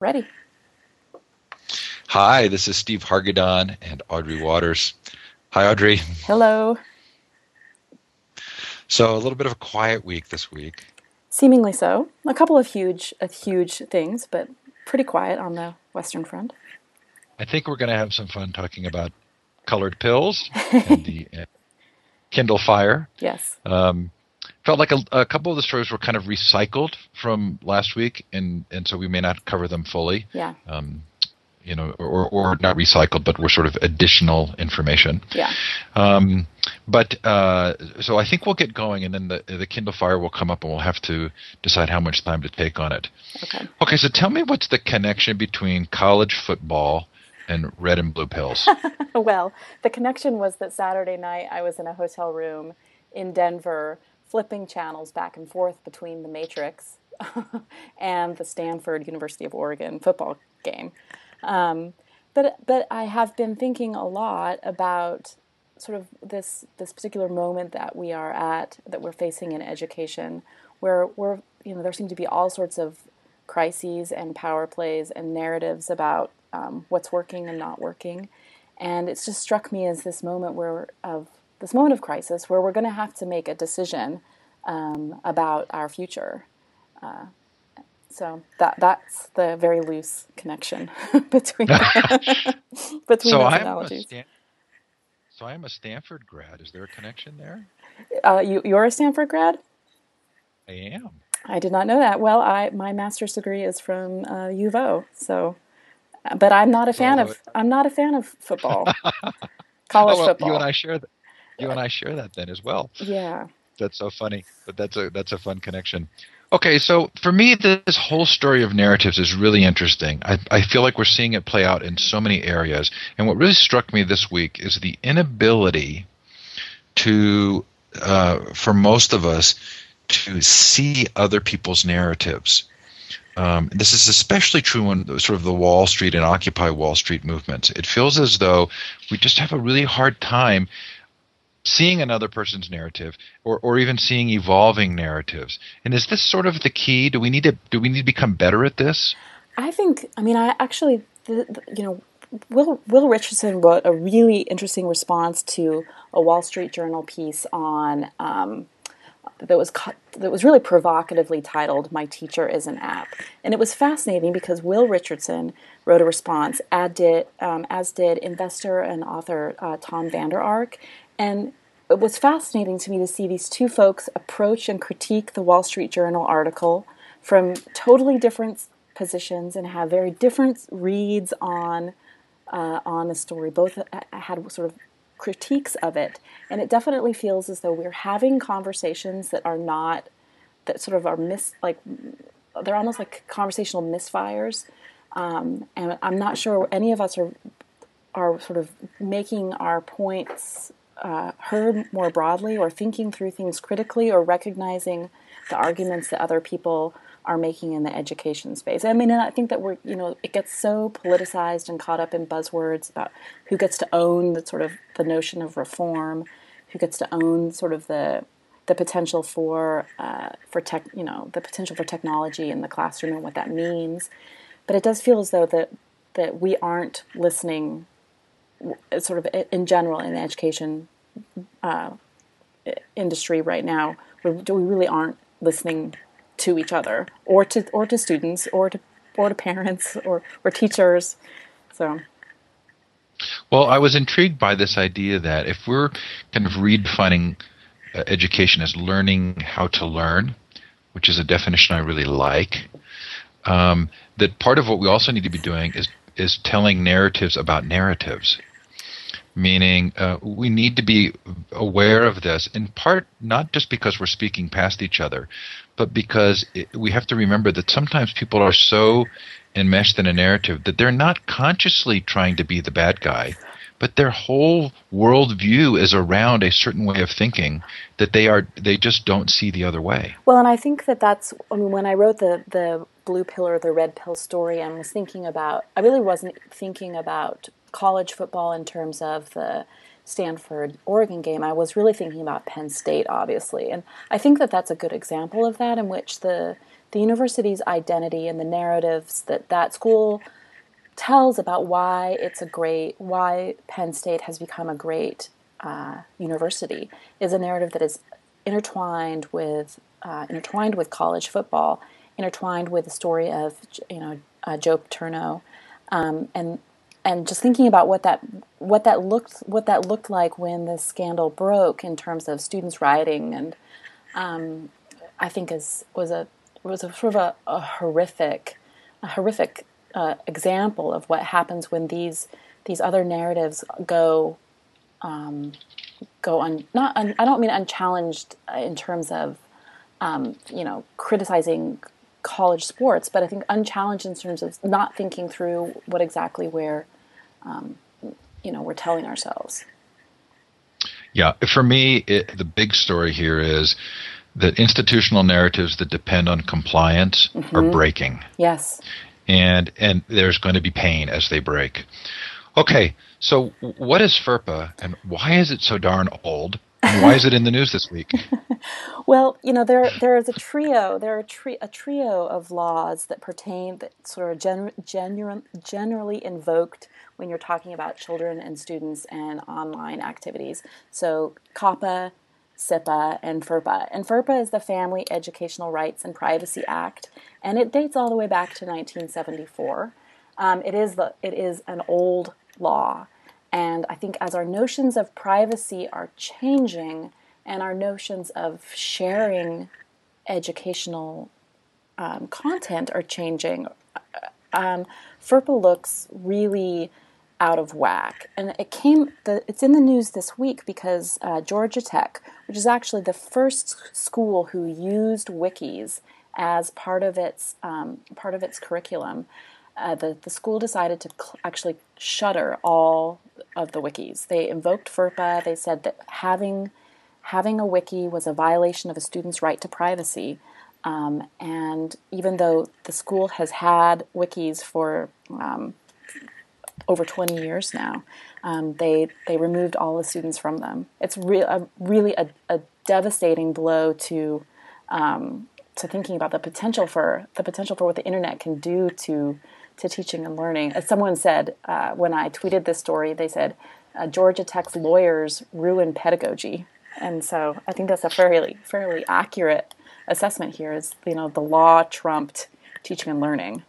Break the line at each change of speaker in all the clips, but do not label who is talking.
Ready.
Hi, this is Steve Hargadon and Audrey Watters. Hi, Audrey.
Hello.
So, a little bit of a quiet week this week.
Seemingly so. A couple of huge, uh, huge things, but pretty quiet on the Western Front.
I think we're going to have some fun talking about colored pills and the uh, Kindle Fire.
Yes.
Um, felt like a, a, couple of the stories were kind of recycled from last week, and and so we may not cover them fully.
Yeah.
Um, you know, or, or not recycled, but were sort of additional information.
Yeah.
Um, but uh, so I think we'll get going, and then the the Kindle Fire will come up, and we'll have to decide how much time to take on it.
Okay.
Okay. So tell me, what's the connection between college football and red and blue pills?
well, the connection was that Saturday night I was in a hotel room in Denver flipping channels back and forth between the Matrix and the Stanford University of Oregon football game. Um, but but I have been thinking a lot about sort of this this particular moment that we are at that we're facing in education, where we're you know there seem to be all sorts of crises and power plays and narratives about um, what's working and not working, and it's just struck me as this moment where of this moment of crisis where we're going to have to make a decision um, about our future. Uh, so that that's the very loose connection between between
so
those
I'm
analogies.
Stan- so I'm a Stanford grad. Is there a connection there?
Uh, you you're a Stanford grad.
I am.
I did not know that. Well, I my master's degree is from uh, U of O, so but I'm not a fan
Although
of I'm not a fan of football, college
oh, well,
football.
You and I share that. You and I share that then as well.
yeah,
That's so funny. But that's a that's a fun connection. Okay, so for me, this whole story of narratives is really interesting. I, I feel like we're seeing it play out in so many areas. And what really struck me this week is the inability to, uh, for most of us, to see other people's narratives. Um, this is especially true in sort of the Wall Street and Occupy Wall Street movements. It feels as though we just have a really hard time seeing another person's narrative or, or even seeing evolving narratives. And is this sort of the key? Do we need to do we need to become better at this?
I think. I mean, I actually, the, the, you know, Will Will Richardson wrote a really interesting response to a Wall Street Journal piece on. Um, that was that was really provocatively titled "My Teacher is an App," and it was fascinating because Will Richardson wrote a response, as did, um, as did investor and author uh, Tom Vander Ark, and it was fascinating to me to see these two folks approach and critique the Wall Street Journal article from totally different positions and have very different reads on uh, on the story. Both had sort of critiques of it, and it definitely feels as though we're having conversations that are not that sort of are mis like they're almost like conversational misfires. Um, and I'm not sure any of us are are sort of making our points uh, heard more broadly or thinking through things critically or recognizing the arguments that other people are making in the education space. I mean, and I think that we're, you know, it gets so politicized and caught up in buzzwords about who gets to own the sort of the notion of reform, who gets to own sort of the the potential for uh, for tech, you know, the potential for technology in the classroom and what that means. But it does feel as though that that we aren't listening sort of in general in the education uh, industry right now, we, really aren't listening to each other, or to or to students, or to or to parents, or or teachers. So.
Well, I was intrigued by this idea that if we're kind of redefining uh, education as learning how to learn, which is a definition I really like, um, that part of what we also need to be doing is is telling narratives about narratives meaning uh, we need to be aware of this in part not just because we're speaking past each other but because it, we have to remember that sometimes people are so enmeshed in a narrative that they're not consciously trying to be the bad guy but their whole worldview is around a certain way of thinking that they are they just don't see the other way.
Well and i think that that's i mean when i wrote the the blue pill or the red pill story and was thinking about i really wasn't thinking about college football in terms of the Stanford Oregon game, I was really thinking about Penn State, obviously, and I think that that's a good example of that, in which the the university's identity and the narratives that that school tells about why it's a great, why Penn State has become a great uh, university is a narrative that is intertwined with uh, intertwined with college football, intertwined with the story of you know uh, Joe Paterno, um, and and just thinking about what that what that looked what that looked like when the scandal broke in terms of students rioting and um, I think is was a was a sort of a, a horrific a horrific uh, example of what happens when these these other narratives go um, go on not un, I don't mean unchallenged in terms of um, you know criticizing college sports, but I think unchallenged in terms of not thinking through what exactly we're, um, you know, we're telling ourselves.
Yeah, for me, it, the big story here is that institutional narratives that depend on compliance mm-hmm. are breaking.
Yes.
And and there's going to be pain as they break. Okay, so what is FERPA and why is it so darn old? And why is it in the news this week?
well, you know, there there is a trio. There are a, tri- a trio of laws that pertain that sort of gen- generally invoked when you're talking about children and students and online activities. So COPPA, CIPA, and FERPA. And FERPA is the Family Educational Rights and Privacy Act, and it dates all the way back to 1974. Um, it is the it is an old law. And I think as our notions of privacy are changing and our notions of sharing educational um, content are changing, um, FERPA looks really out of whack. And it came, the, it's in the news this week because uh, Georgia Tech, which is actually the first school who used wikis as part of its um, part of its curriculum, uh, the, the school decided to cl- actually shutter all of the wikis. They invoked FERPA. They said that having having a wiki was a violation of a student's right to privacy. Um, and even though the school has had wikis for um, over 20 years now, um, they they removed all the students from them. It's re- a, really a, a, devastating blow to um, to thinking about the potential for the potential for what the internet can do to to teaching and learning. As someone said uh, when I tweeted this story, they said uh, Georgia Tech's lawyers ruin pedagogy, and so I think that's a fairly fairly accurate assessment here. Is you know the law trumped teaching and learning.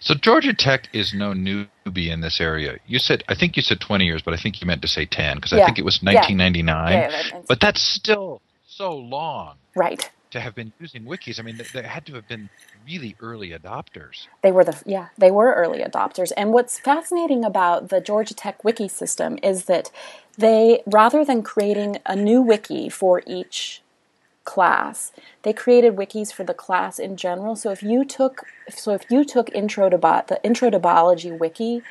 So Georgia Tech is no newbie in this area. You said I think you said 20 years, but I think you meant to say 10 because yeah. I think it was 1999. Yeah. Yeah, but that's still so long.
Right
to have been using wikis. I mean, they, they had to have been really early adopters.
They were the yeah, they were early adopters. And what's fascinating about the Georgia Tech wiki system is that they rather than creating a new wiki for each class, they created wikis for the class in general. So if you took so if you took intro to bot the intro to biology wiki,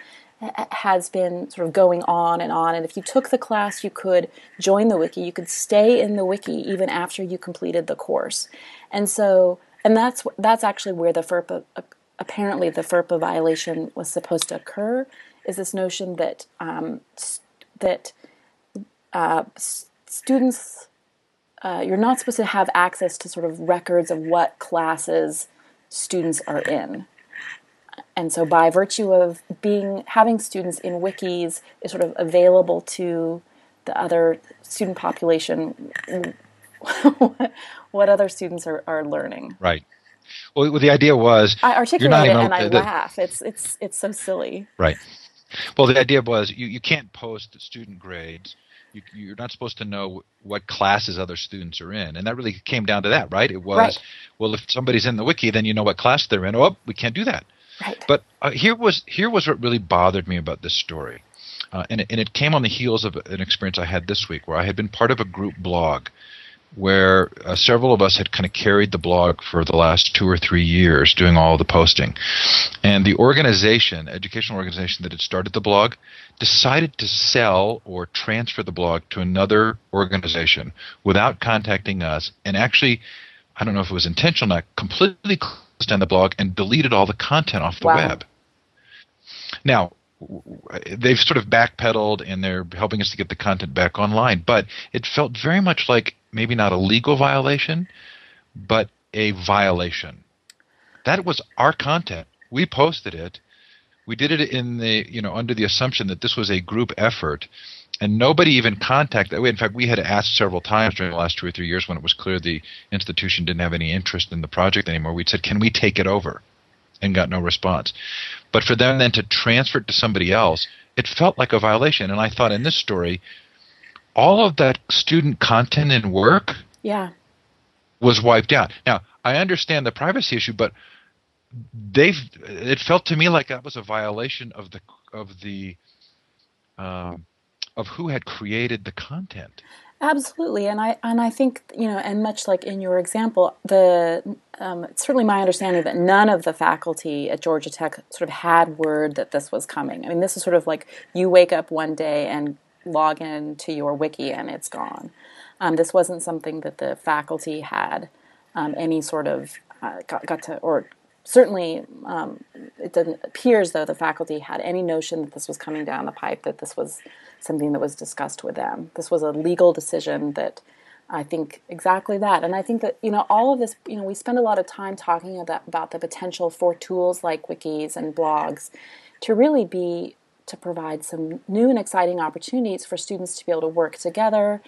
has been sort of going on and on. And if you took the class, you could join the wiki. You could stay in the wiki even after you completed the course. And so, and that's that's actually where the FERPA apparently the FERPA violation was supposed to occur. Is this notion that um, that uh, students uh, you're not supposed to have access to sort of records of what classes students are in. And so by virtue of being having students in wikis is sort of available to the other student population what other students are, are learning.
Right. Well the idea was
i articulate it and i the, laugh. It's it's it's so silly.
Right. Well the idea was you, you can't post student grades you, are not supposed to know what classes other students are in, and that really came down to that, right? It was, right. well, if somebody's in the wiki, then you know what class they're in. Oh, we can't do that.
Right.
But uh, here was here was what really bothered me about this story, uh, and it, and it came on the heels of an experience I had this week where I had been part of a group blog where uh, several of us had kind of carried the blog for the last two or three years doing all the posting. And the organization, educational organization that had started the blog, decided to sell or transfer the blog to another organization without contacting us and actually, I don't know if it was intentional or not, completely on the blog and deleted all the content off the wow. web. Now, they've sort of backpedaled and they're helping us to get the content back online, but it felt very much like maybe not a legal violation, but a violation. That was our content. We posted it. We did it in the you know under the assumption that this was a group effort, and nobody even contacted. In fact, we had asked several times during the last two or three years when it was clear the institution didn't have any interest in the project anymore. We'd said, "Can we take it over?" And got no response. But for them then to transfer it to somebody else, it felt like a violation. And I thought in this story, all of that student content and work
yeah.
was wiped out. Now, I understand the privacy issue, but they've it felt to me like that was a violation of the of the um, of who had created the content.
Absolutely, and I and I think you know, and much like in your example, the um, it's certainly my understanding that none of the faculty at Georgia Tech sort of had word that this was coming. I mean, this is sort of like you wake up one day and log in to your wiki and it's gone. Um, this wasn't something that the faculty had um, any sort of uh, got, got to or certainly um, it doesn't appear as though the faculty had any notion that this was coming down the pipe, that this was something that was discussed with them. This was a legal decision that I think exactly that. And I think that, you know, all of this, you know, we spend a lot of time talking about, about the potential for tools like wikis and blogs to really be, to provide some new and exciting opportunities for students to be able to work together,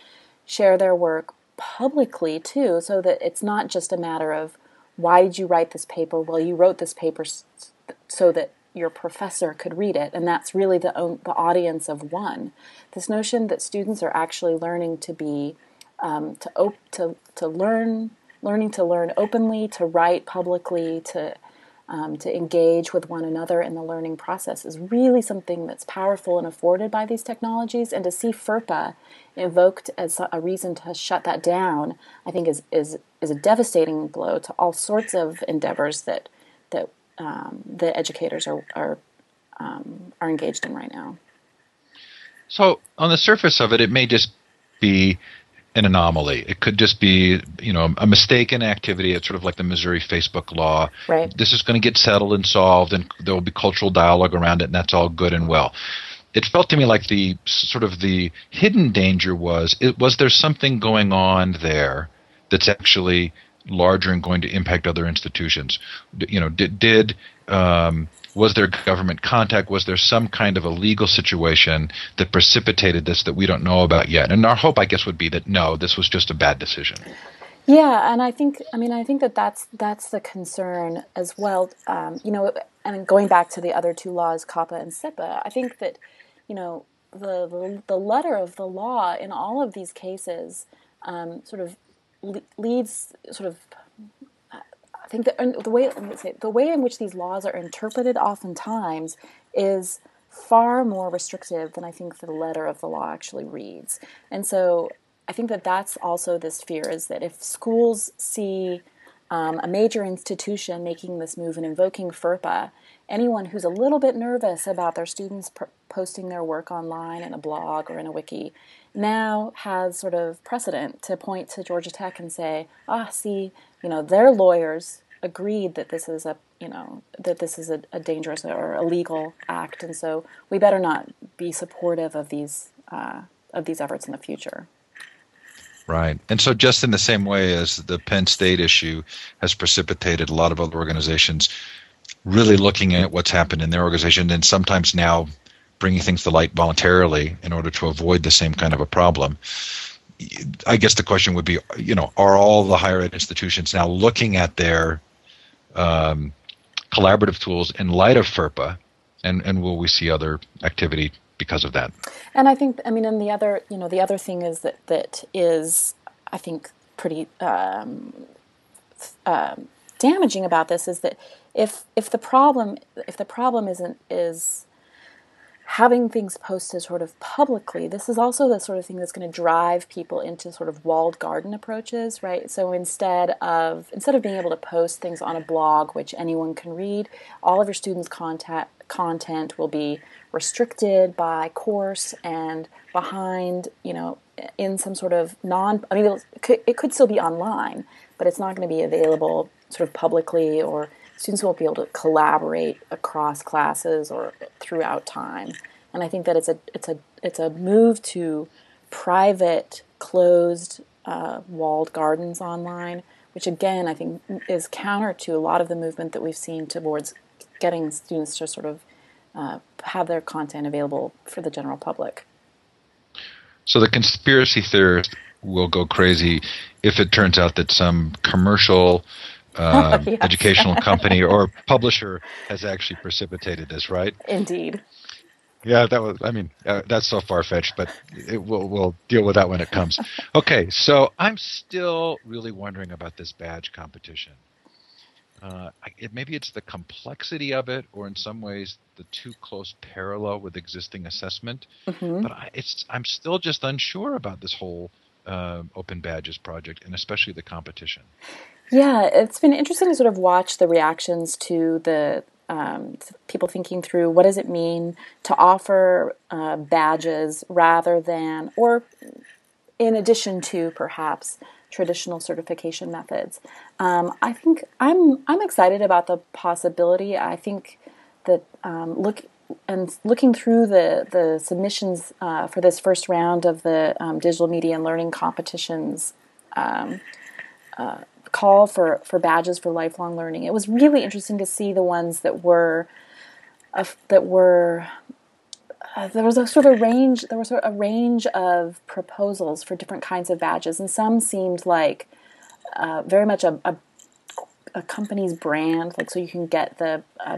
share their work publicly too, so that it's not just a matter of, why did you write this paper? Well, you wrote this paper so that your professor could read it, and that's really the the audience of one. This notion that students are actually learning to be um, to op- to to learn, learning to learn openly, to write publicly, to um, to engage with one another in the learning process is really something that's powerful and afforded by these technologies. And to see FERPA invoked as a reason to shut that down, I think is is is a devastating blow to all sorts of endeavors that that um, the educators are are um, are engaged in right now.
So on the surface of it, it may just be an anomaly. It could just be, you know, a mistaken activity. It's sort of like the Missouri Facebook law.
Right.
This is going to get settled and solved, and there will be cultural dialogue around it, and that's all good and well. It felt to me like the sort of the hidden danger was it was there something going on there that's actually larger and going to impact other institutions. You know, did, did um, was there government contact? Was there some kind of a legal situation that precipitated this that we don't know about yet? And our hope, I guess, would be that no, this was just a bad decision.
Yeah, and I think, I mean, I think that that's that's the concern as well. Um, you know, and going back to the other two laws, COPPA and CIPA, I think that, you know, the the, letter of the law in all of these cases um, sort of le- leads sort of I think the, the way say, the way in which these laws are interpreted oftentimes is far more restrictive than I think the letter of the law actually reads. And so I think that that's also this fear is that if schools see um, a major institution making this move and invoking FERPA, anyone who's a little bit nervous about their students posting their work online in a blog or in a wiki now has sort of precedent to point to Georgia Tech and say, ah, see, you know, their lawyers agreed that this is a, you know, that this is a, a dangerous or illegal act, and so we better not be supportive of these uh, of these efforts in the future.
Right. And so, just in the same way as the Penn State issue has precipitated a lot of other organizations really looking at what's happened in their organization and sometimes now bringing things to light voluntarily in order to avoid the same kind of a problem. I guess the question would be, you know, are all the higher ed institutions now looking at their um, collaborative tools in light of FERPA, and and will we see other activity because of that?
And I think, I mean, and the other, you know, the other thing is that that is, I think, pretty um, uh, damaging about this is that if if the problem if the problem isn't is having things posted sort of publicly, this is also the sort of thing that's going to drive people into sort of walled garden approaches, right? So instead of instead of being able to post things on a blog which anyone can read, all of your students' content content will be restricted by course and behind, you know, in some sort of non. I mean, it could, it could still be online, but it's not going to be available sort of publicly or students won't be able to collaborate across classes or throughout time. And I think that it's a it's a it's a move to private, closed, uh, walled gardens online, which again I think is counter to a lot of the movement that we've seen towards getting students to sort of uh, have their content available for the general public.
So the conspiracy theorist will go crazy if it turns out that some commercial uh, yes. educational company or publisher has actually precipitated this, right?
Indeed.
Yeah, that was. I mean, uh, that's so far fetched, but it, we'll we'll deal with that when it comes. Okay, so I'm still really wondering about this badge competition. Uh, it, maybe it's the complexity of it, or in some ways the too close parallel with existing assessment. Mm-hmm. But I, it's I'm still just unsure about this whole uh, open badges project, and especially the competition.
Yeah, it's been interesting to sort of watch the reactions to the um, people thinking through what does it mean to offer uh, badges rather than, or in addition to perhaps traditional certification methods. Um, I think I'm I'm excited about the possibility. I think that um, look and looking through the the submissions uh, for this first round of the um, digital media and learning competitions. Um, uh, call for, for badges for lifelong learning. It was really interesting to see the ones that were uh, that were uh, there was a sort of a range there was sort of a range of proposals for different kinds of badges and some seemed like uh, very much a, a, a, company's brand like so you can get the uh,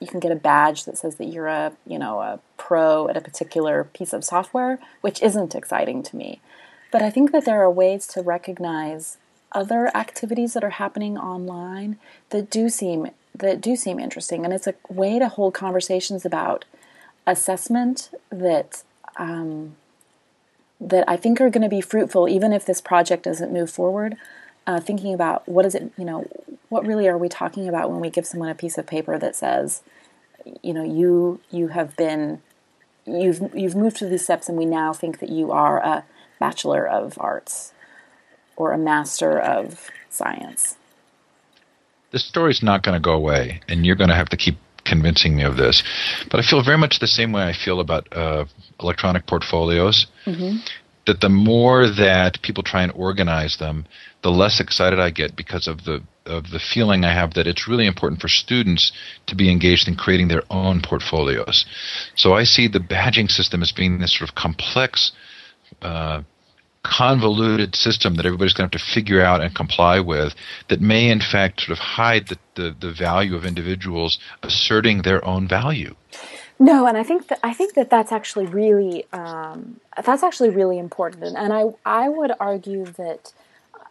you can get a badge that says that you're a you know a pro at a particular piece of software which isn't exciting to me but i think that there are ways to recognize other activities that are happening online that do seem that do seem interesting, and it's a way to hold conversations about assessment that um, that I think are going to be fruitful, even if this project doesn't move forward. Uh, thinking about what is it, you know, what really are we talking about when we give someone a piece of paper that says, you know, you you have been, you've you've moved through these steps, and we now think that you are a bachelor of arts or a master of science.
This story's not going to go away, and you're going to have to keep convincing me of this. But I feel very much the same way I feel about uh, electronic portfolios. Mm-hmm. That the more that people try and organize them, the less excited I get because of the of the feeling I have that it's really important for students to be engaged in creating their own portfolios. So I see the badging system as being this sort of complex uh, convoluted system that everybody's going to have to figure out and comply with that may in fact sort of hide the, the, the value of individuals asserting their own value
no and i think that i think that that's actually really um, that's actually really important and, and i i would argue that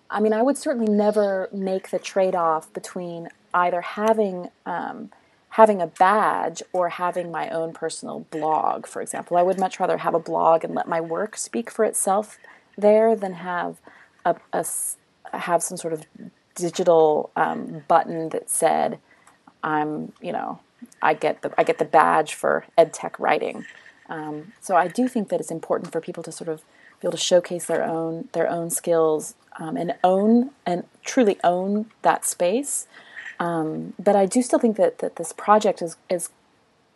i mean i would certainly never make the trade-off between either having um, having a badge or having my own personal blog, for example. I would much rather have a blog and let my work speak for itself there than have a, a have some sort of digital um, button that said, "I'm," you know, I get the I get the badge for EdTech writing. Um, so I do think that it's important for people to sort of be able to showcase their own their own skills um, and own and truly own that space. Um, but I do still think that, that this project is is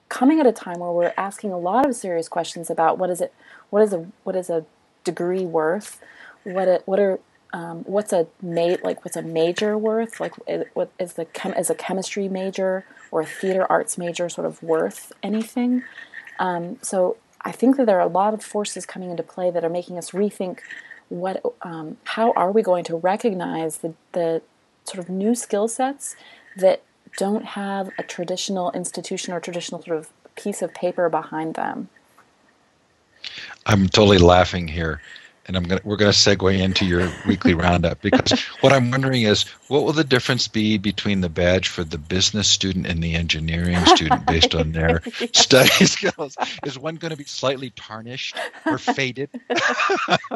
coming at a time where we're asking a lot of serious questions about what is it what is a what is a degree worth? What a, what are um, what's a ma- like what's a major worth? Like what is the chem- is a chemistry major or a theater arts major sort of worth anything? Um, so I think that there are a lot of forces coming into play that are making us rethink what um, how are we going to recognize the the sort of new skill sets that don't have a traditional institution or traditional sort of piece of paper behind them.
I'm totally laughing here, and I'm gonna we're gonna segue into your weekly roundup because what I'm wondering is what will the difference be between the badge for the business student and the engineering student based on their study skills? Is one going to be slightly tarnished or faded?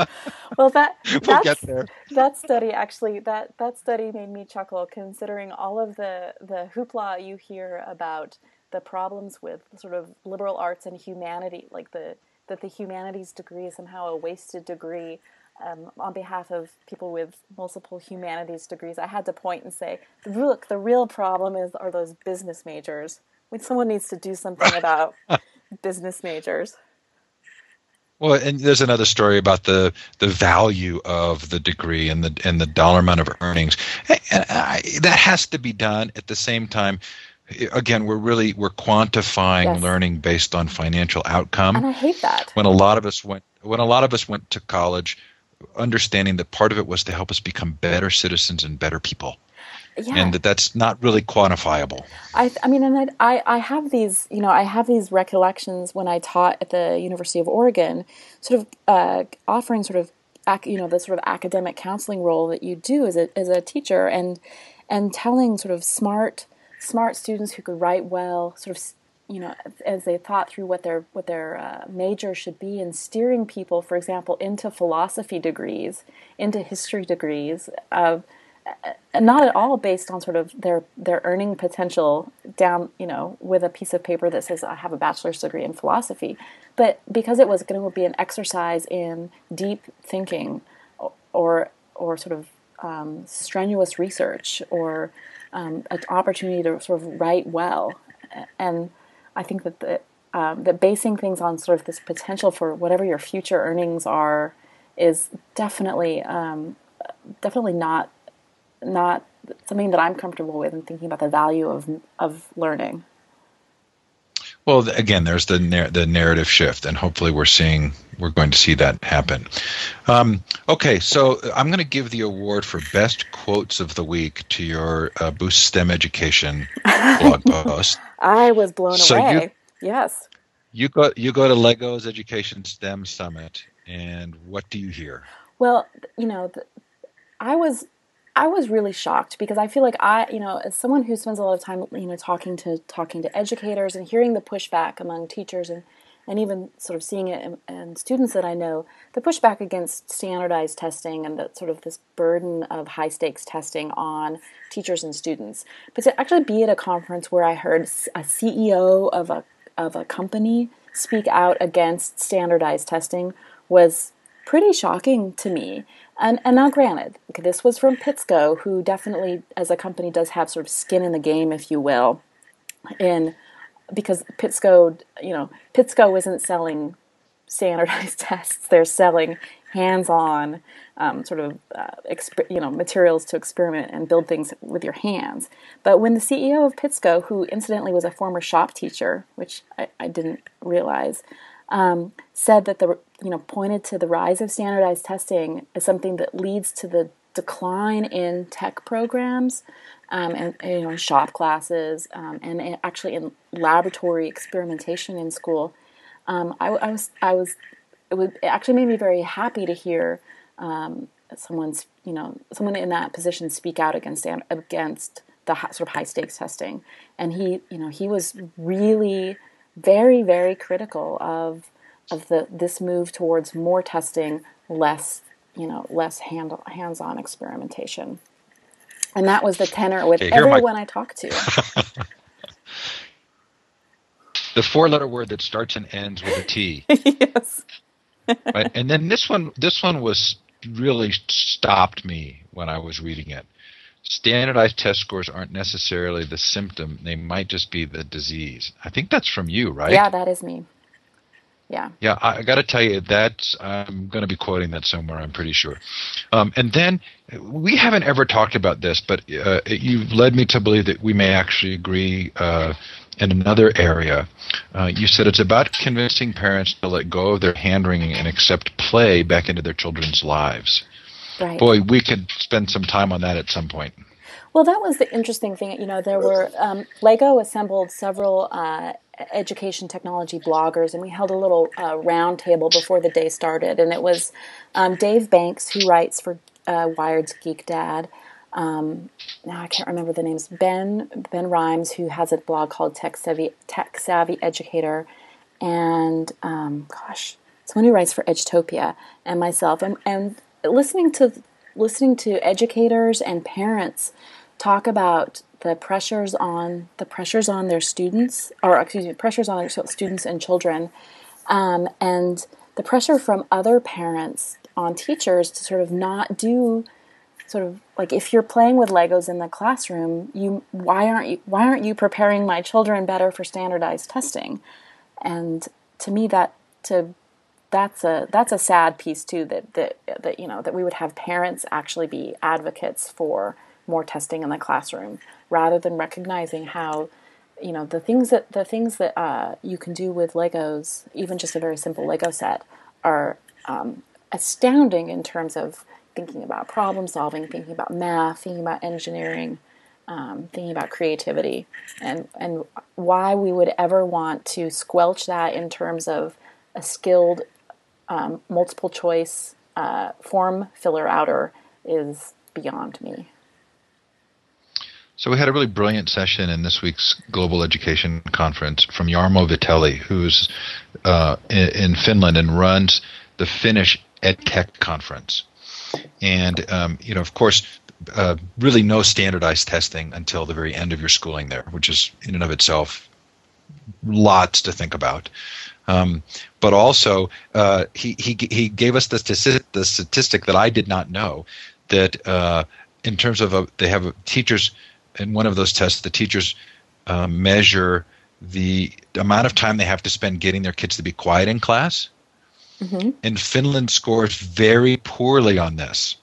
well, that we'll get there. That study actually that that study made me chuckle considering all of the the hoopla you hear about the problems with sort of liberal arts and humanity, like the that the humanities degree is somehow a wasted degree. Um, on behalf of people with multiple humanities degrees, I had to point and say, "Look, the real problem is are those business majors. When someone needs to do something about business majors."
Well, and there's another story about the the value of the degree and the and the dollar amount of earnings. And I, that has to be done at the same time. Again, we're really we're quantifying yes. learning based on financial outcome.
And I hate that.
When a lot of us went when a lot of us went to college, understanding that part of it was to help us become better citizens and better people yeah. and that that's not really quantifiable.
I, I mean, and I, I have these, you know, I have these recollections when I taught at the University of Oregon, sort of uh, offering sort of, you know, the sort of academic counseling role that you do as a as a teacher, and and telling sort of smart smart students who could write well, sort of you know, as they thought through what their what their uh, major should be, and steering people, for example, into philosophy degrees, into history degrees, of not at all based on sort of their their earning potential down you know with a piece of paper that says I have a bachelor's degree in philosophy, but because it was going to be an exercise in deep thinking or or sort of um, strenuous research or um, an opportunity to sort of write well, and I think that the um, that basing things on sort of this potential for whatever your future earnings are is definitely um, definitely not not something that I'm comfortable with and thinking about the value of of learning.
Well, again, there's the the narrative shift, and hopefully, we're seeing we're going to see that happen. Um, okay, so I'm going to give the award for best quotes of the week to your uh, Boost STEM Education blog post.
I was blown so away. You, yes.
You go you go to Lego's Education STEM Summit, and what do you hear?
Well, you know, I was I was really shocked because I feel like I, you know, as someone who spends a lot of time, you know, talking to talking to educators and hearing the pushback among teachers and and even sort of seeing it in, in students that I know, the pushback against standardized testing and the sort of this burden of high stakes testing on teachers and students. But to actually be at a conference where I heard a CEO of a of a company speak out against standardized testing was pretty shocking to me. And, and now, granted, this was from Pitsco, who definitely, as a company, does have sort of skin in the game, if you will, in because Pitsco, you know, Pitsco isn't selling standardized tests; they're selling hands-on um, sort of uh, exp- you know materials to experiment and build things with your hands. But when the CEO of Pitsco, who incidentally was a former shop teacher, which I, I didn't realize, um, said that the you know pointed to the rise of standardized testing as something that leads to the decline in tech programs um, and you know shop classes um, and actually in laboratory experimentation in school. Um, I, I, was I was it, would, it actually made me very happy to hear um, someone's you know someone in that position speak out against against the sort of high stakes testing, and he you know he was really very, very critical of of the this move towards more testing, less you know, less hand hands on experimentation. And that was the tenor with okay, everyone my... I talked to.
the four letter word that starts and ends with a T.
yes.
right? And then this one this one was really stopped me when I was reading it standardized test scores aren't necessarily the symptom. They might just be the disease. I think that's from you right?
Yeah that is me. Yeah.
Yeah i, I got to tell you that i'm going to be quoting that somewhere i'm pretty sure. Um, and then we haven't ever talked about this but uh, you've led me to believe that we may actually agree uh, in another area. Uh, you said it's about convincing parents to let go of their hand wringing and accept play back into their children's lives
Right.
Boy, we could spend some time on that at some point.
Well, that was the interesting thing. You know, there were um, Lego assembled several uh, education technology bloggers, and we held a little uh, round table before the day started. And it was um, Dave Banks, who writes for uh, Wired's Geek Dad. Um, now I can't remember the names. Ben Ben Rimes, who has a blog called Tech Savvy Tech Savvy Educator, and um, gosh, someone who writes for Edutopia, and myself, and, and listening to listening to educators and parents talk about the pressures on the pressures on their students, or excuse me, pressures on their students and children, um, and the pressure from other parents on teachers to sort of not do sort of like if you're playing with legos in the classroom you why aren't you why aren't you preparing my children better for standardized testing? And to me that to that's a that's a sad piece too that that that you know that we would have parents actually be advocates for more testing in the classroom rather than recognizing how you know the things that the things that uh, you can do with Legos, even just a very simple Lego set, are um, astounding in terms of thinking about problem solving, thinking about math, thinking about engineering, um, thinking about creativity, and and why we would ever want to squelch that in terms of a skilled um, multiple choice uh, form filler outer is beyond me.
So we had a really brilliant session in this week's Global Education Conference from Jarmo Viteli, who's uh, in, in, Finland and runs the Finnish EdTech Conference. And um, you know, of course, uh, really no standardized testing until the very end of your schooling there, which is in and of itself lots to think about. Um, but also, uh, he, he he gave us the, the statistic that I did not know that uh, in terms of a, they have a, teachers in one of those tests, the teachers uh, measure the amount of time they have to spend getting their kids to be quiet in class. Mm-hmm. And Finland scores very poorly on this,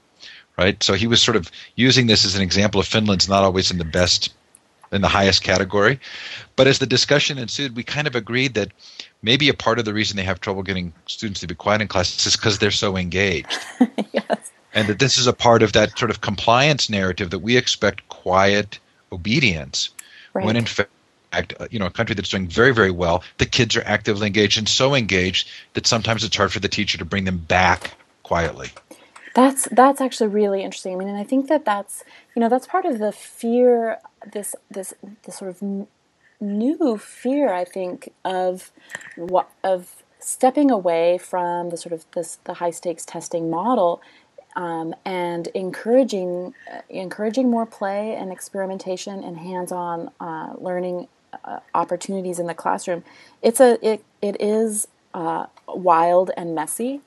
right? So he was sort of using this as an example of Finland's not always in the best, in the highest category. But as the discussion ensued, we kind of agreed that maybe a part of the reason they have trouble getting students to be quiet in class is because they're so engaged. yes. And that this is a part of that sort of compliance narrative that we expect quiet obedience right. when in fact uh, you know a country that's doing very very well the kids are actively engaged and so engaged that sometimes it's hard for the teacher to bring them back quietly
that's that's actually really interesting i mean and i think that that's you know that's part of the fear this this this sort of n- new fear i think of what of stepping away from the sort of this the high stakes testing model um, and encouraging uh, encouraging more play and experimentation and hands-on uh, learning uh, opportunities in the classroom. It's a it it is uh, wild and messy,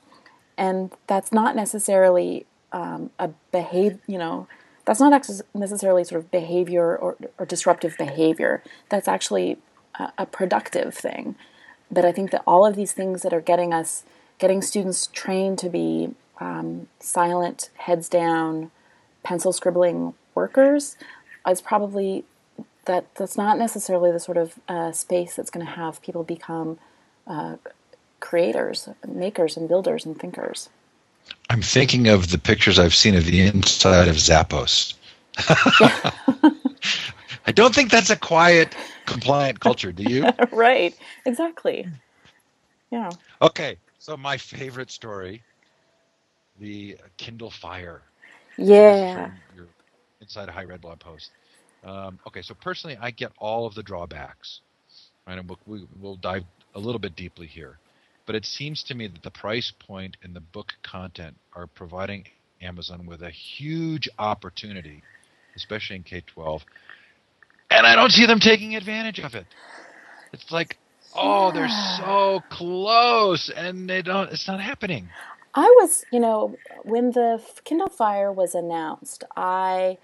and that's not necessarily um, a behave you know that's not necessarily sort of behavior or, or disruptive behavior. That's actually a, a productive thing. But I think that all of these things that are getting us getting students trained to be um, silent, heads down, pencil scribbling workers is probably that that's not necessarily the sort of uh, space that's going to have people become uh, creators, makers, and builders and thinkers.
I'm thinking of the pictures I've seen of the inside of Zappos. I don't think that's a quiet, compliant culture. Do you?
right. Exactly. Yeah.
Okay. So my favorite story the Kindle Fire.
Yeah.
Inside Higher Ed blog post. Um, okay, so personally, I get all of the drawbacks, right? And we'll, we, will dive a little bit deeply here, but it seems to me that the price point and the book content are providing Amazon with a huge opportunity, especially in K twelve, and I don't see them taking advantage of it. It's like, oh, they're so close, and they don't. It's not happening.
I was, you know, when the Kindle Fire was announced, I,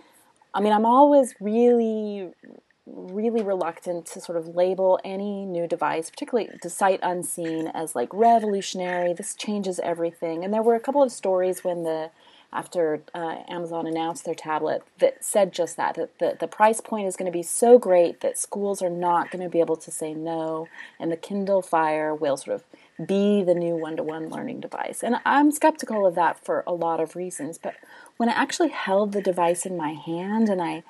I mean, I'm always really, really reluctant to sort of label any new device, particularly to sight unseen, as like revolutionary. This changes everything. And there were a couple of stories when the after uh, Amazon announced their tablet that said just that, that the, the price point is going to be so great that schools are not going to be able to say no, and the Kindle Fire will sort of be the new one to one learning device. And I'm skeptical of that for a lot of reasons. But when I actually held the device in my hand and I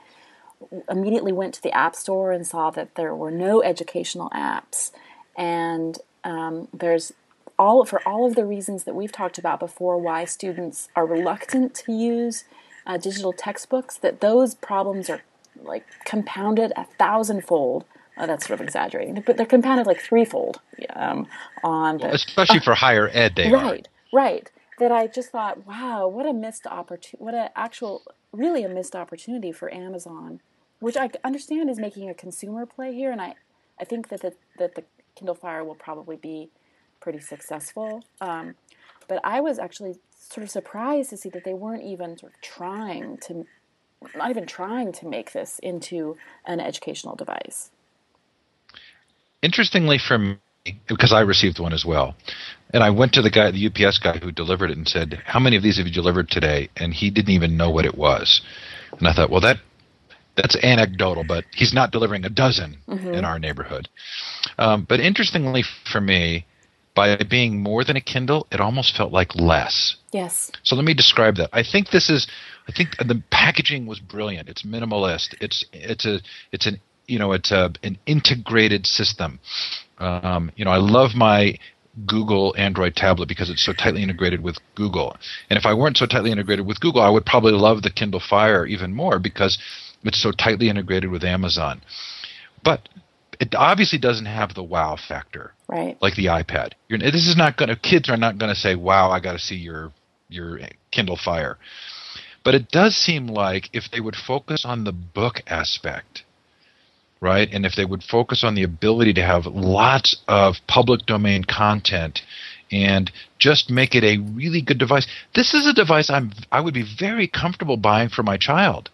immediately went to the App Store and saw that there were no educational apps, and um, there's all for all of the reasons that we've talked about before why students are reluctant to use uh, digital textbooks that those problems are like compounded a thousandfold Oh, that's sort of exaggerating, but they're compounded like threefold um, on the,
especially uh, for higher ed. They
right, are. right. That I just thought, wow, what a missed opportunity! What an actual, really a missed opportunity for Amazon, which I understand is making a consumer play here, and I, I think that the, that the Kindle Fire will probably be pretty successful. Um, but I was actually sort of surprised to see that they weren't even sort of trying to, not even trying to make this into an educational device.
Interestingly, for me because I received one as well. And I went to the guy, the UPS guy who delivered it, and said, "How many of these have you delivered today?" And he didn't even know what it was. And I thought, well, that that's anecdotal, but he's not delivering a dozen mm-hmm. in our neighborhood. Um, but interestingly for me, by being more than a Kindle, it almost felt like less.
Yes.
So let me describe that. I think this is, I think the packaging was brilliant. It's minimalist. It's it's a it's an you know it's a an integrated system. Um, you know, I love my Google Android tablet because it's so tightly integrated with Google. And if I weren't so tightly integrated with Google, I would probably love the Kindle Fire even more because it's so tightly integrated with Amazon. But it obviously doesn't have the wow factor,
right?
Like the iPad. You're, this is not going to kids are not going to say, "Wow, I got to see your your Kindle Fire." But it does seem like if they would focus on the book aspect, right, and if they would focus on the ability to have lots of public domain content and just make it a really good device. This is a device I'm I would be very comfortable buying for my child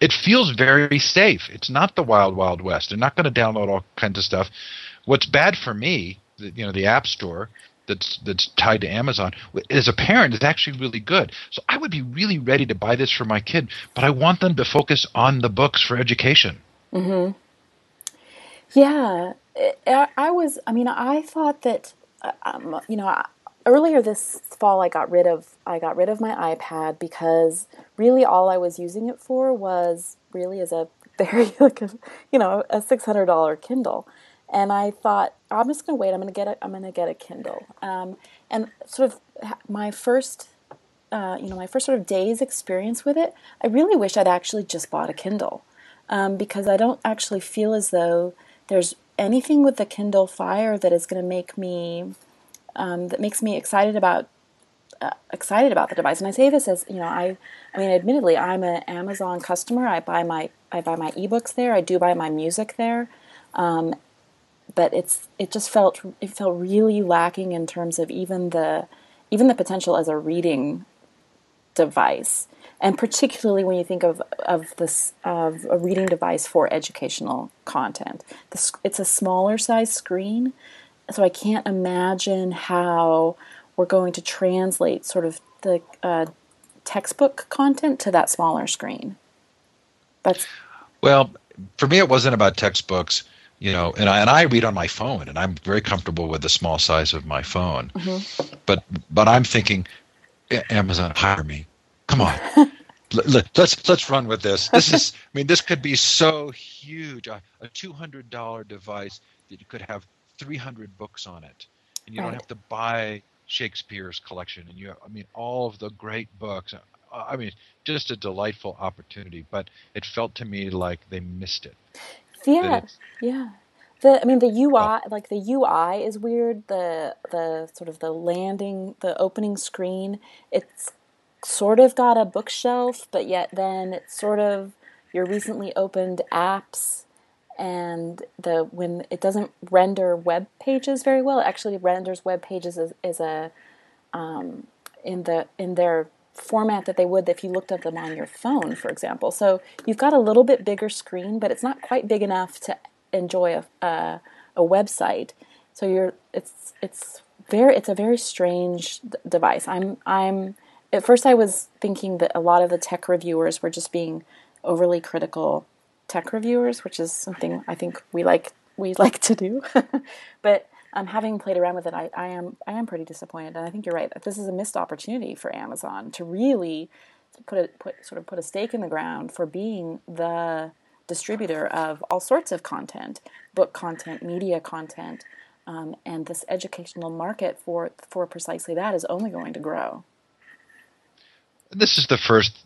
it feels very safe. It's not the wild wild west. They're not going to download all kinds of stuff. What's bad for me, you know, the App Store that's that's tied to Amazon as a parent is actually really good. So I would be really ready to buy this for my kid, but I want them to focus on the books for education.
Mhm. Yeah, I, I was. I mean, I thought that. Uh, um, you know, earlier this fall I got rid of I got rid of my iPad because really all I was using it for was really as a very like a you know a six hundred dollar Kindle, and I thought I'm just gonna wait. I'm gonna get a I'm gonna get a Kindle. Um, and sort of my first uh, you know my first sort of day's experience with it, I really wish I'd actually just bought a Kindle um, because I don't actually feel as though there's anything with the Kindle Fire that is going to make me um, that makes me excited about uh, excited about the device. And I say this as you know, I I mean, admittedly, I'm an Amazon customer. I buy my I buy my ebooks there. I do buy my music there. Um, but it's it just felt it felt really lacking in terms of even the even the potential as a reading device and particularly when you think of of this of a reading device for educational content the, it's a smaller size screen so I can't imagine how we're going to translate sort of the uh, textbook content to that smaller screen. That's
well, for me, it wasn't about textbooks, you know, and I and I read on my phone, and I'm very comfortable with the small size of my phone. Mm-hmm. But but I'm thinking, Amazon, hire me. Come on. Let, us let's run with this. This is, I mean, this could be so huge. A, a two hundred dollar device that you could have 300 books on it, and you right. don't have to buy Shakespeare's collection, and you, I mean, all of the great books. Uh, I mean, just a delightful opportunity, but it felt to me like they missed it.
Yeah, yeah. The, I mean, the UI, oh. like the UI is weird. The the sort of the landing, the opening screen, it's sort of got a bookshelf, but yet then it's sort of your recently opened apps and the when it doesn't render web pages very well, it actually renders web pages as, as a um, in the in their format that they would if you looked at them on your phone, for example. So you've got a little bit bigger screen, but it's not quite big enough to enjoy a, a, a website. So you're it's it's very it's a very strange d- device. I'm I'm at first I was thinking that a lot of the tech reviewers were just being overly critical tech reviewers, which is something I think we like we like to do. but um, having played around with it, I, I am I am pretty disappointed, and I think you're right that this is a missed opportunity for Amazon to really put a put sort of put a stake in the ground for being the distributor of all sorts of content, book content, media content, um, and this educational market for for precisely that is only going to grow.
This is the first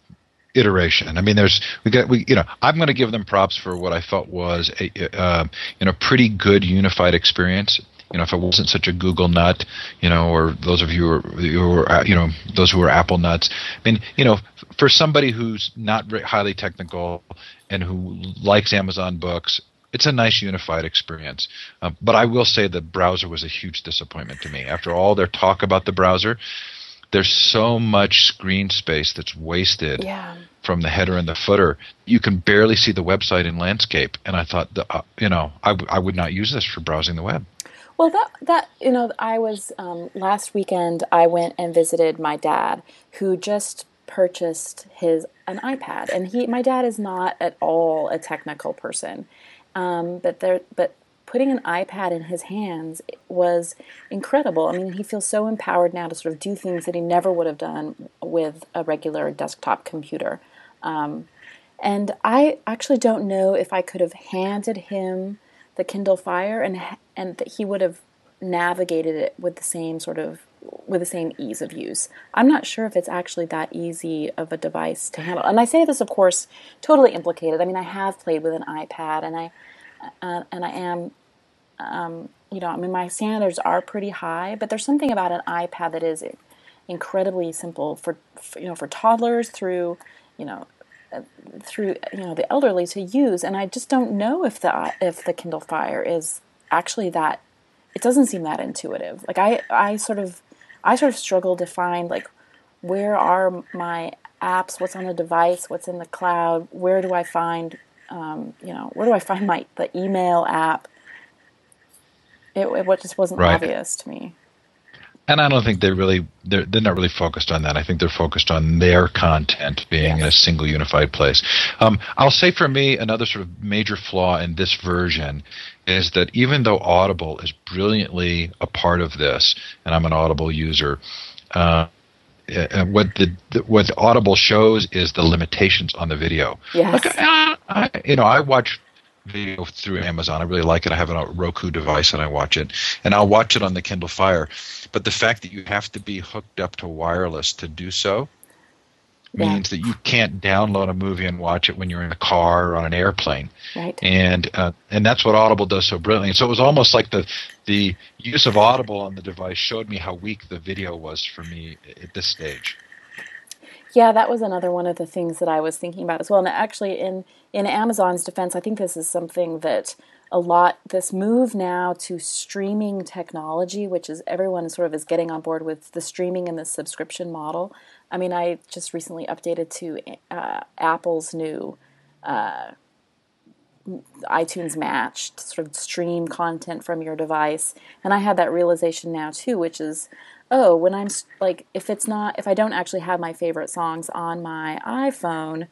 iteration. I mean, there's we got we you know I'm going to give them props for what I felt was a uh, you know pretty good unified experience. You know, if it wasn't such a Google nut, you know, or those of you who are, who are uh, you know those who are Apple nuts. I mean, you know, for somebody who's not highly technical and who likes Amazon books, it's a nice unified experience. Uh, but I will say the browser was a huge disappointment to me. After all their talk about the browser, there's so much screen space that's wasted
yeah.
from the header and the footer. You can barely see the website in landscape. And I thought, the, uh, you know, I, w- I would not use this for browsing the web.
Well, that that you know, I was um, last weekend. I went and visited my dad, who just purchased his an iPad, and he my dad is not at all a technical person, um, but there but putting an iPad in his hands was incredible. I mean, he feels so empowered now to sort of do things that he never would have done with a regular desktop computer. Um, and I actually don't know if I could have handed him the Kindle Fire and and that he would have navigated it with the same sort of with the same ease of use. I'm not sure if it's actually that easy of a device to handle. And I say this, of course, totally implicated. I mean, I have played with an iPad, and I uh, and I am, um, you know, I mean, my standards are pretty high, but there's something about an iPad that is incredibly simple for, for you know for toddlers through you know uh, through you know the elderly to use. And I just don't know if the if the Kindle Fire is actually that. It doesn't seem that intuitive. Like I I sort of I sort of struggle to find like where are my apps, what's on the device, what's in the cloud, where do I find, um, you know, where do I find my the email app? It, it just wasn't right. obvious to me.
And I don't think they really they're they're not really focused on that. I think they're focused on their content being yes. in a single unified place. Um, I'll say for me another sort of major flaw in this version is that even though Audible is brilliantly a part of this, and I'm an Audible user. Uh, uh, what the, what Audible shows is the limitations on the video.
Yes.
Like, I, you know, I watch video through Amazon. I really like it. I have a Roku device and I watch it, and I'll watch it on the Kindle Fire. But the fact that you have to be hooked up to wireless to do so yeah. means that you can't download a movie and watch it when you're in a car or on an airplane.
Right.
And uh, and that's what Audible does so brilliantly. So it was almost like the the use of Audible on the device showed me how weak the video was for me at this stage.
Yeah, that was another one of the things that I was thinking about as well. And actually, in in Amazon's defense, I think this is something that a lot this move now to streaming technology, which is everyone sort of is getting on board with the streaming and the subscription model. I mean, I just recently updated to uh, Apple's new uh, iTunes Match to sort of stream content from your device, and I had that realization now too, which is oh, when I'm like, if it's not, if I don't actually have my favorite songs on my iPhone,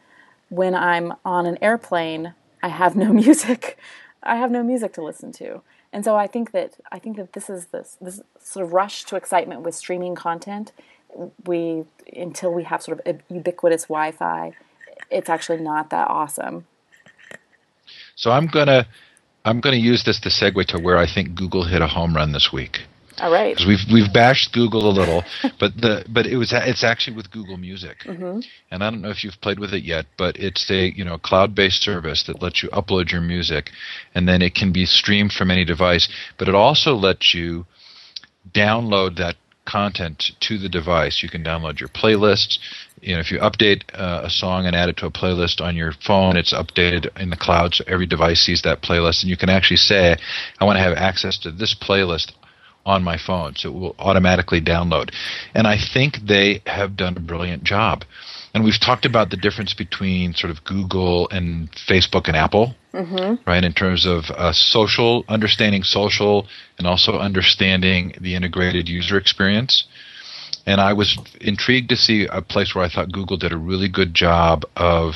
when I'm on an airplane, I have no music. I have no music to listen to. And so I think that I think that this is this this sort of rush to excitement with streaming content. We until we have sort of ubiquitous Wi-Fi, it's actually not that awesome.
So I'm gonna I'm gonna use this to segue to where I think Google hit a home run this week.
All right.
Because we've we've bashed Google a little, but the but it was it's actually with Google Music, mm-hmm. and I don't know if you've played with it yet, but it's a you know cloud-based service that lets you upload your music, and then it can be streamed from any device. But it also lets you download that content to the device. You can download your playlists. You know, if you update uh, a song and add it to a playlist on your phone, it's updated in the cloud, so every device sees that playlist, and you can actually say, "I want to have access to this playlist on my phone, so it will automatically download. And I think they have done a brilliant job. And we've talked about the difference between sort of Google and Facebook and Apple, mm-hmm. right? In terms of uh, social, understanding social, and also understanding the integrated user experience. And I was intrigued to see a place where I thought Google did a really good job of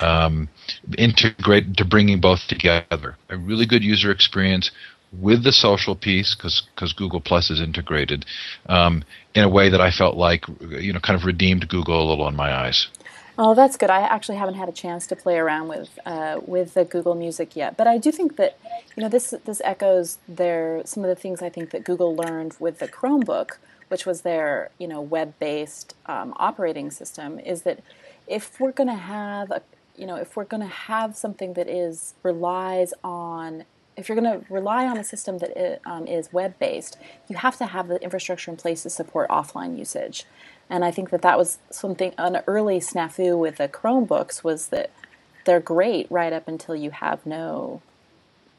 um, integrate to bringing both together. A really good user experience with the social piece because Google Plus is integrated um, in a way that I felt like you know kind of redeemed Google a little in my eyes.
Oh, that's good. I actually haven't had a chance to play around with uh, with the Google Music yet, but I do think that you know this this echoes their some of the things I think that Google learned with the Chromebook, which was their you know web based um, operating system. Is that if we're going to have a you know if we're going to have something that is relies on if you're going to rely on a system that is, um, is web based, you have to have the infrastructure in place to support offline usage. And I think that that was something an early snafu with the Chromebooks was that they're great right up until you have no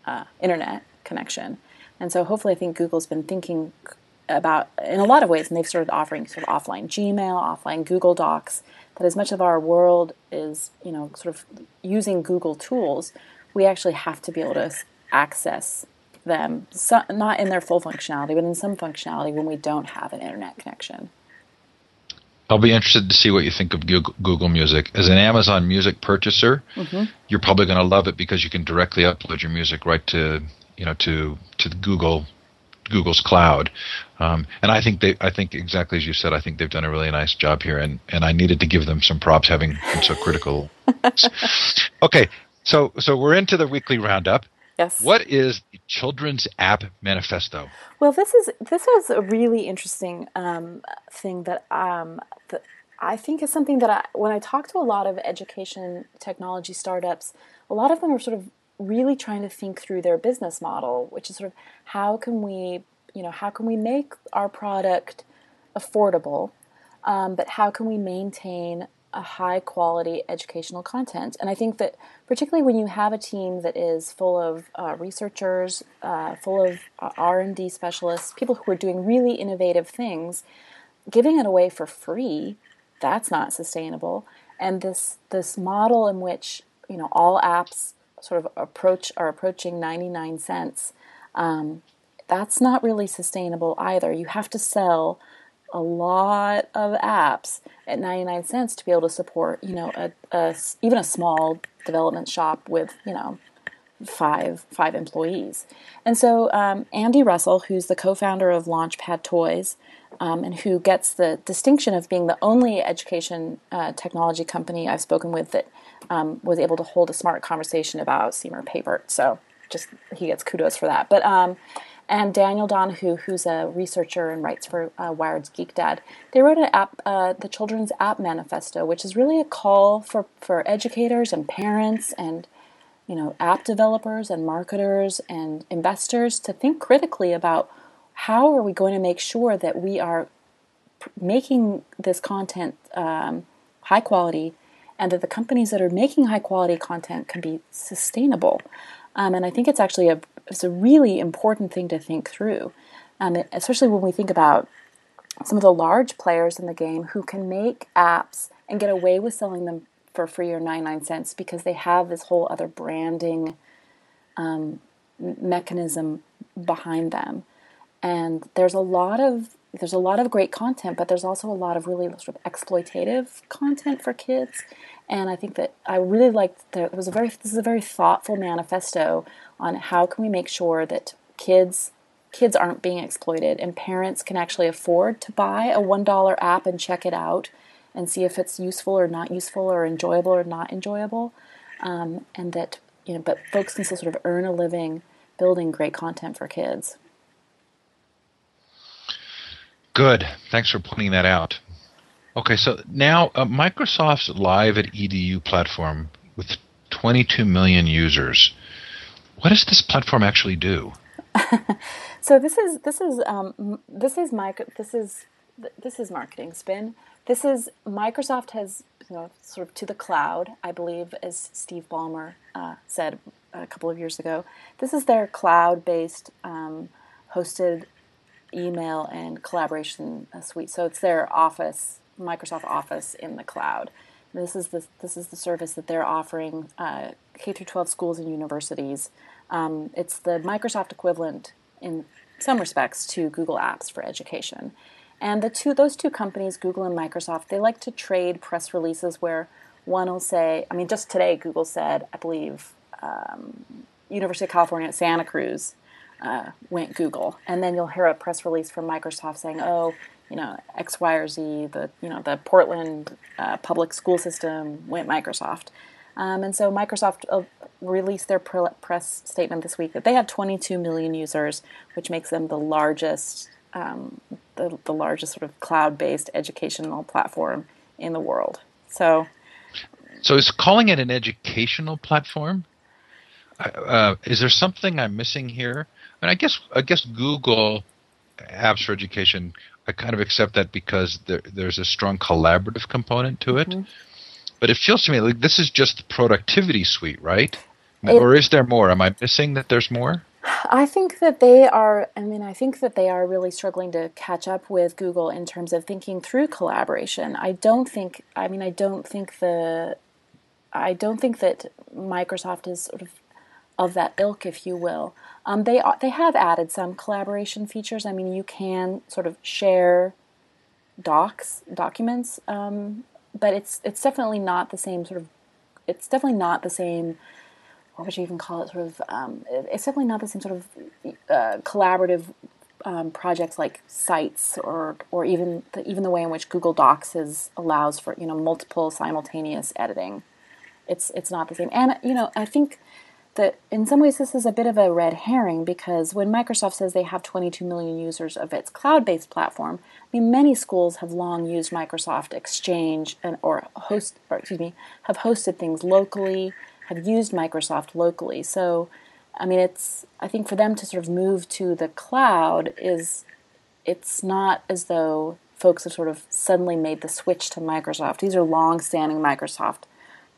uh, internet connection. And so hopefully, I think Google's been thinking about in a lot of ways, and they've started offering sort of offline Gmail, offline Google Docs. That as much of our world is you know sort of using Google tools, we actually have to be able to access them, so, not in their full functionality, but in some functionality when we don't have an internet connection.
I'll be interested to see what you think of Google Music. As an Amazon Music purchaser, mm-hmm. you're probably going to love it because you can directly upload your music right to you know to to Google Google's cloud. Um, and I think they, I think exactly as you said, I think they've done a really nice job here, and, and I needed to give them some props having been so critical. okay, so so we're into the weekly roundup.
Yes.
What is the Children's App Manifesto?
Well, this is this was a really interesting um, thing that um, that I think is something that I, when I talk to a lot of education technology startups, a lot of them are sort of really trying to think through their business model, which is sort of how can we, you know, how can we make our product affordable, um, but how can we maintain a high quality educational content. And I think that particularly when you have a team that is full of uh, researchers, uh, full of uh, R&D specialists, people who are doing really innovative things, giving it away for free, that's not sustainable. And this this model in which you know all apps sort of approach are approaching 99 cents, um, that's not really sustainable either. You have to sell a lot of apps at 99 cents to be able to support, you know, a, a, even a small development shop with, you know, five five employees. And so um, Andy Russell, who's the co-founder of Launchpad Toys, um, and who gets the distinction of being the only education uh, technology company I've spoken with that um, was able to hold a smart conversation about Seymour Papert. So just he gets kudos for that. But um, and Daniel Donahoo, who's a researcher and writes for uh, Wired's Geek Dad. They wrote an app, uh, the Children's App Manifesto, which is really a call for, for educators and parents and you know app developers and marketers and investors to think critically about how are we going to make sure that we are making this content um, high quality and that the companies that are making high quality content can be sustainable. Um, and I think it's actually a it's a really important thing to think through, um, especially when we think about some of the large players in the game who can make apps and get away with selling them for free or 99 cents because they have this whole other branding um, mechanism behind them. And there's a lot of there's a lot of great content, but there's also a lot of really sort of exploitative content for kids. And I think that I really liked there was a very this is a very thoughtful manifesto on how can we make sure that kids kids aren't being exploited and parents can actually afford to buy a $1 app and check it out and see if it's useful or not useful or enjoyable or not enjoyable um, and that you know but folks can still sort of earn a living building great content for kids
good thanks for pointing that out okay so now uh, microsoft's Live@edu platform with 22 million users what does this platform actually do?
so this is this is um, this is this is this is marketing spin. This is Microsoft has you know sort of to the cloud. I believe, as Steve Ballmer uh, said a couple of years ago, this is their cloud-based um, hosted email and collaboration uh, suite. So it's their Office, Microsoft Office in the cloud. This is the this is the service that they're offering uh, K through 12 schools and universities. Um, it's the Microsoft equivalent in some respects to Google Apps for education. And the two those two companies, Google and Microsoft, they like to trade press releases where one will say, I mean, just today Google said, I believe, um, University of California at Santa Cruz uh, went Google, and then you'll hear a press release from Microsoft saying, oh, you know, X, Y, or Z, the you know the Portland uh, public school system went Microsoft. Um, and so Microsoft uh, released their press statement this week that they have 22 million users, which makes them the largest, um, the, the largest sort of cloud-based educational platform in the world. So,
so is calling it an educational platform? Uh, is there something I'm missing here? And I guess I guess Google Apps for Education. I kind of accept that because there, there's a strong collaborative component to it. Mm-hmm but it feels to me like this is just the productivity suite, right? It, or is there more? Am I missing that there's more?
I think that they are. I mean, I think that they are really struggling to catch up with Google in terms of thinking through collaboration. I don't think. I mean, I don't think the. I don't think that Microsoft is sort of of that ilk, if you will. Um, they they have added some collaboration features. I mean, you can sort of share docs documents, um, but it's it's definitely not the same sort of. It's definitely not the same what would you even call it? Sort of, um, it's definitely not the same sort of uh, collaborative um, projects like sites or or even the, even the way in which Google Docs is allows for you know multiple simultaneous editing. It's it's not the same, and you know I think that in some ways this is a bit of a red herring because when Microsoft says they have 22 million users of its cloud-based platform, I mean many schools have long used Microsoft Exchange and or host or excuse me have hosted things locally have used Microsoft locally. So, I mean, it's I think for them to sort of move to the cloud is it's not as though folks have sort of suddenly made the switch to Microsoft. These are long-standing Microsoft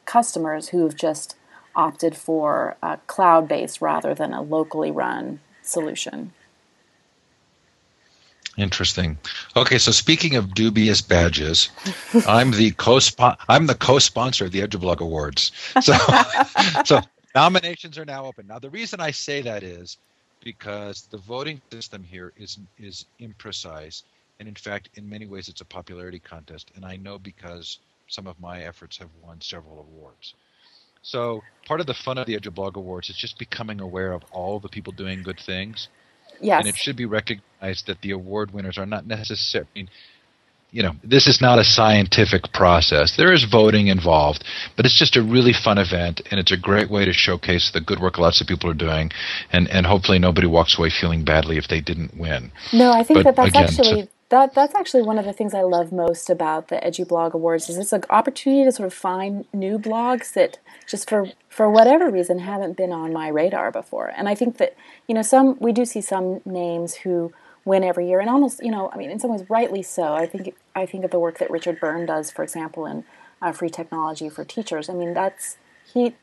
customers who've just opted for a cloud-based rather than a locally run solution.
Interesting. Okay, so speaking of dubious badges, I'm the co I'm the co-sponsor of the EduBlog Awards. So, so nominations are now open. Now, the reason I say that is because the voting system here is is imprecise, and in fact, in many ways, it's a popularity contest. And I know because some of my efforts have won several awards. So part of the fun of the EduBlog Awards is just becoming aware of all the people doing good things
Yes.
And it should be recognized that the award winners are not necessarily. I mean, you know, this is not a scientific process. There is voting involved, but it's just a really fun event, and it's a great way to showcase the good work lots of people are doing, and, and hopefully nobody walks away feeling badly if they didn't win.
No, I think but that that's again, actually that that's actually one of the things I love most about the EduBlog Awards is it's an opportunity to sort of find new blogs that just for for whatever reason haven't been on my radar before. And I think that you know some we do see some names who win every year, and almost you know I mean in some ways rightly so. I think I think of the work that Richard Byrne does, for example, in uh, free technology for teachers. I mean that's he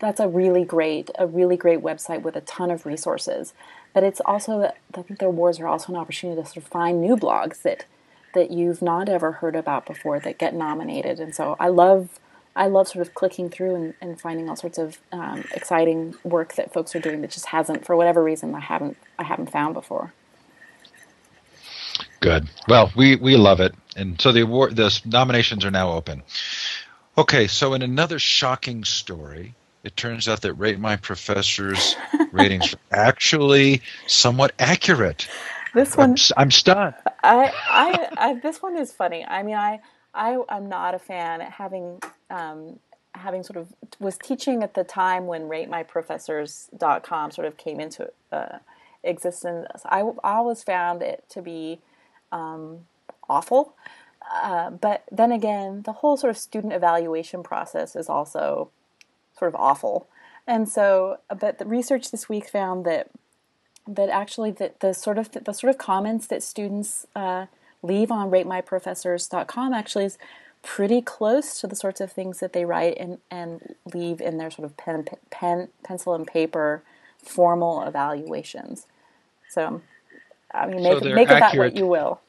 that's a really great a really great website with a ton of resources but it's also I think the awards are also an opportunity to sort of find new blogs that that you've not ever heard about before that get nominated. And so I love I love sort of clicking through and, and finding all sorts of um, exciting work that folks are doing that just hasn't, for whatever reason, I haven't I haven't found before.
Good. Well, we we love it, and so the award the nominations are now open. Okay, so in another shocking story, it turns out that Rate My Professor's ratings are actually somewhat accurate.
This one,
I'm, I'm stunned.
I, I, I, this one is funny. I mean, I, I, am not a fan. Having, um, having sort of was teaching at the time when rate my RateMyProfessors.com sort of came into uh, existence. I, I always found it to be um, awful. Uh, but then again, the whole sort of student evaluation process is also sort of awful. And so, but the research this week found that that actually that the sort of the sort of comments that students uh, leave on ratemyprofessors.com actually is pretty close to the sorts of things that they write and, and leave in their sort of pen, pen pencil and paper formal evaluations. So, I mean, make, so make of that what you will.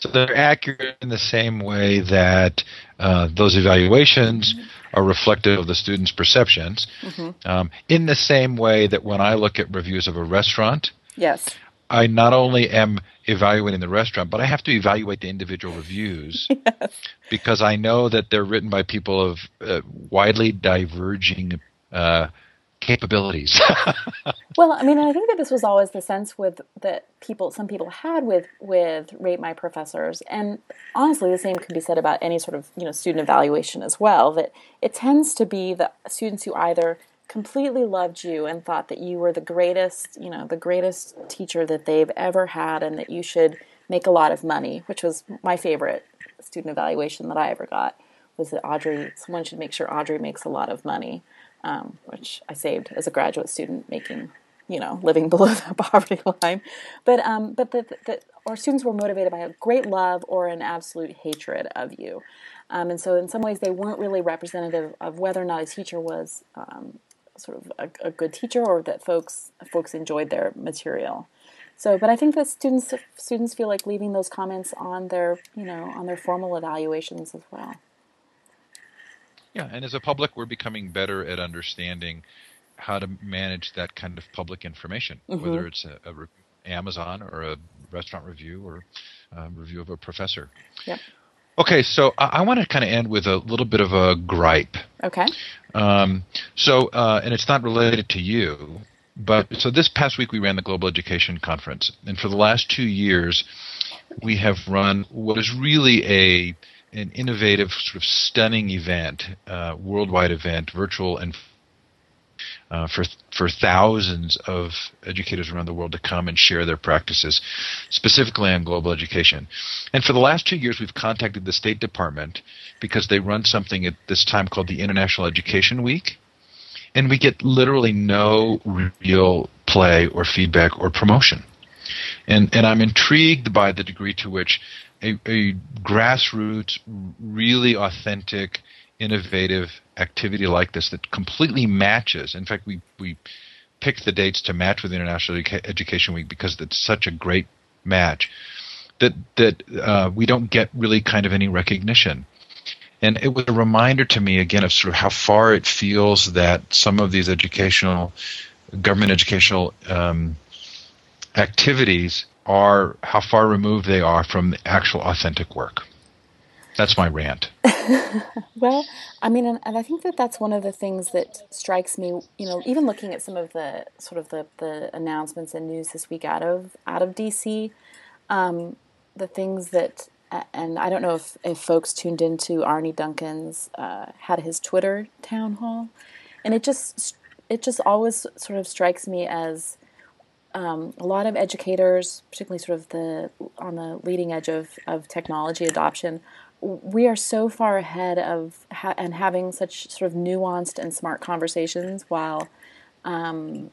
So they're accurate in the same way that uh, those evaluations are reflective of the student's perceptions. Mm-hmm. Um, in the same way that when I look at reviews of a restaurant,
yes,
I not only am evaluating the restaurant, but I have to evaluate the individual reviews yes. because I know that they're written by people of uh, widely diverging uh, capabilities.
well, I mean, I think that this was always the sense with that people, some people had with with rate my professors, and honestly, the same can be said about any sort of you know student evaluation as well. That it tends to be the students who either completely loved you and thought that you were the greatest, you know, the greatest teacher that they've ever had, and that you should make a lot of money, which was my favorite student evaluation that I ever got. Was that Audrey? Someone should make sure Audrey makes a lot of money um, which I saved as a graduate student, making you know living below the poverty line. But um, but the, the, our students were motivated by a great love or an absolute hatred of you. Um, and so, in some ways, they weren't really representative of whether or not a teacher was um, sort of a, a, good teacher or that folks folks enjoyed their material. So, but I think that students students feel like leaving those comments on their you know on their formal evaluations as well.
Yeah, and as a public, we're becoming better at understanding how to manage that kind of public information, mm-hmm. whether it's a, a re- Amazon or a restaurant review or a review of a professor.
Yep.
Okay, so I, I want to kind of end with a little bit of a gripe.
Okay.
Um, so, uh, and it's not related to you, but so this past week we ran the Global Education Conference, and for the last two years, we have run what is really a an innovative, sort of stunning event, uh, worldwide event, virtual and uh, for for thousands of educators around the world to come and share their practices, specifically on global education. And for the last two years, we've contacted the State Department because they run something at this time called the International Education Week, and we get literally no real play or feedback or promotion. And and I'm intrigued by the degree to which a, a grassroots, really authentic innovative activity like this that completely matches. In fact, we we picked the dates to match with International Education Week because it's such a great match that that uh, we don't get really kind of any recognition. And it was a reminder to me again of sort of how far it feels that some of these educational, government educational um, activities are how far removed they are from actual authentic work. That's my rant.
well, I mean, and, and, I think that that's one of the things that strikes me. You know, even looking at some of the sort of the, the announcements and news this week out of out of DC, um, the things that, and I don't know if, if folks tuned into Arne Duncan's uh, had his Twitter town hall, and it just it just always sort of strikes me as um, a lot of educators, particularly sort of the on the leading edge of, of technology adoption, we are so far ahead of ha- and having such sort of nuanced and smart conversations while um,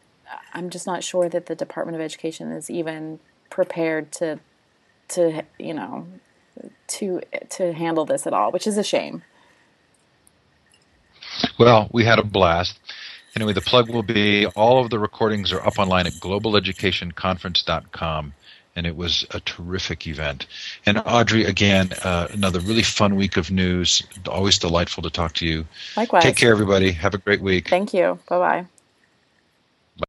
I'm just not sure that the Department of Education is even prepared to to you know to to handle this at all, which is a shame.
Well, we had a blast. Anyway, the plug will be all of the recordings are up online at globaleducationconference.com and it was a terrific event. And Audrey, again, uh, another really fun week of news. Always delightful to talk to you.
Likewise.
Take care, everybody. Have a great week.
Thank you. Bye bye.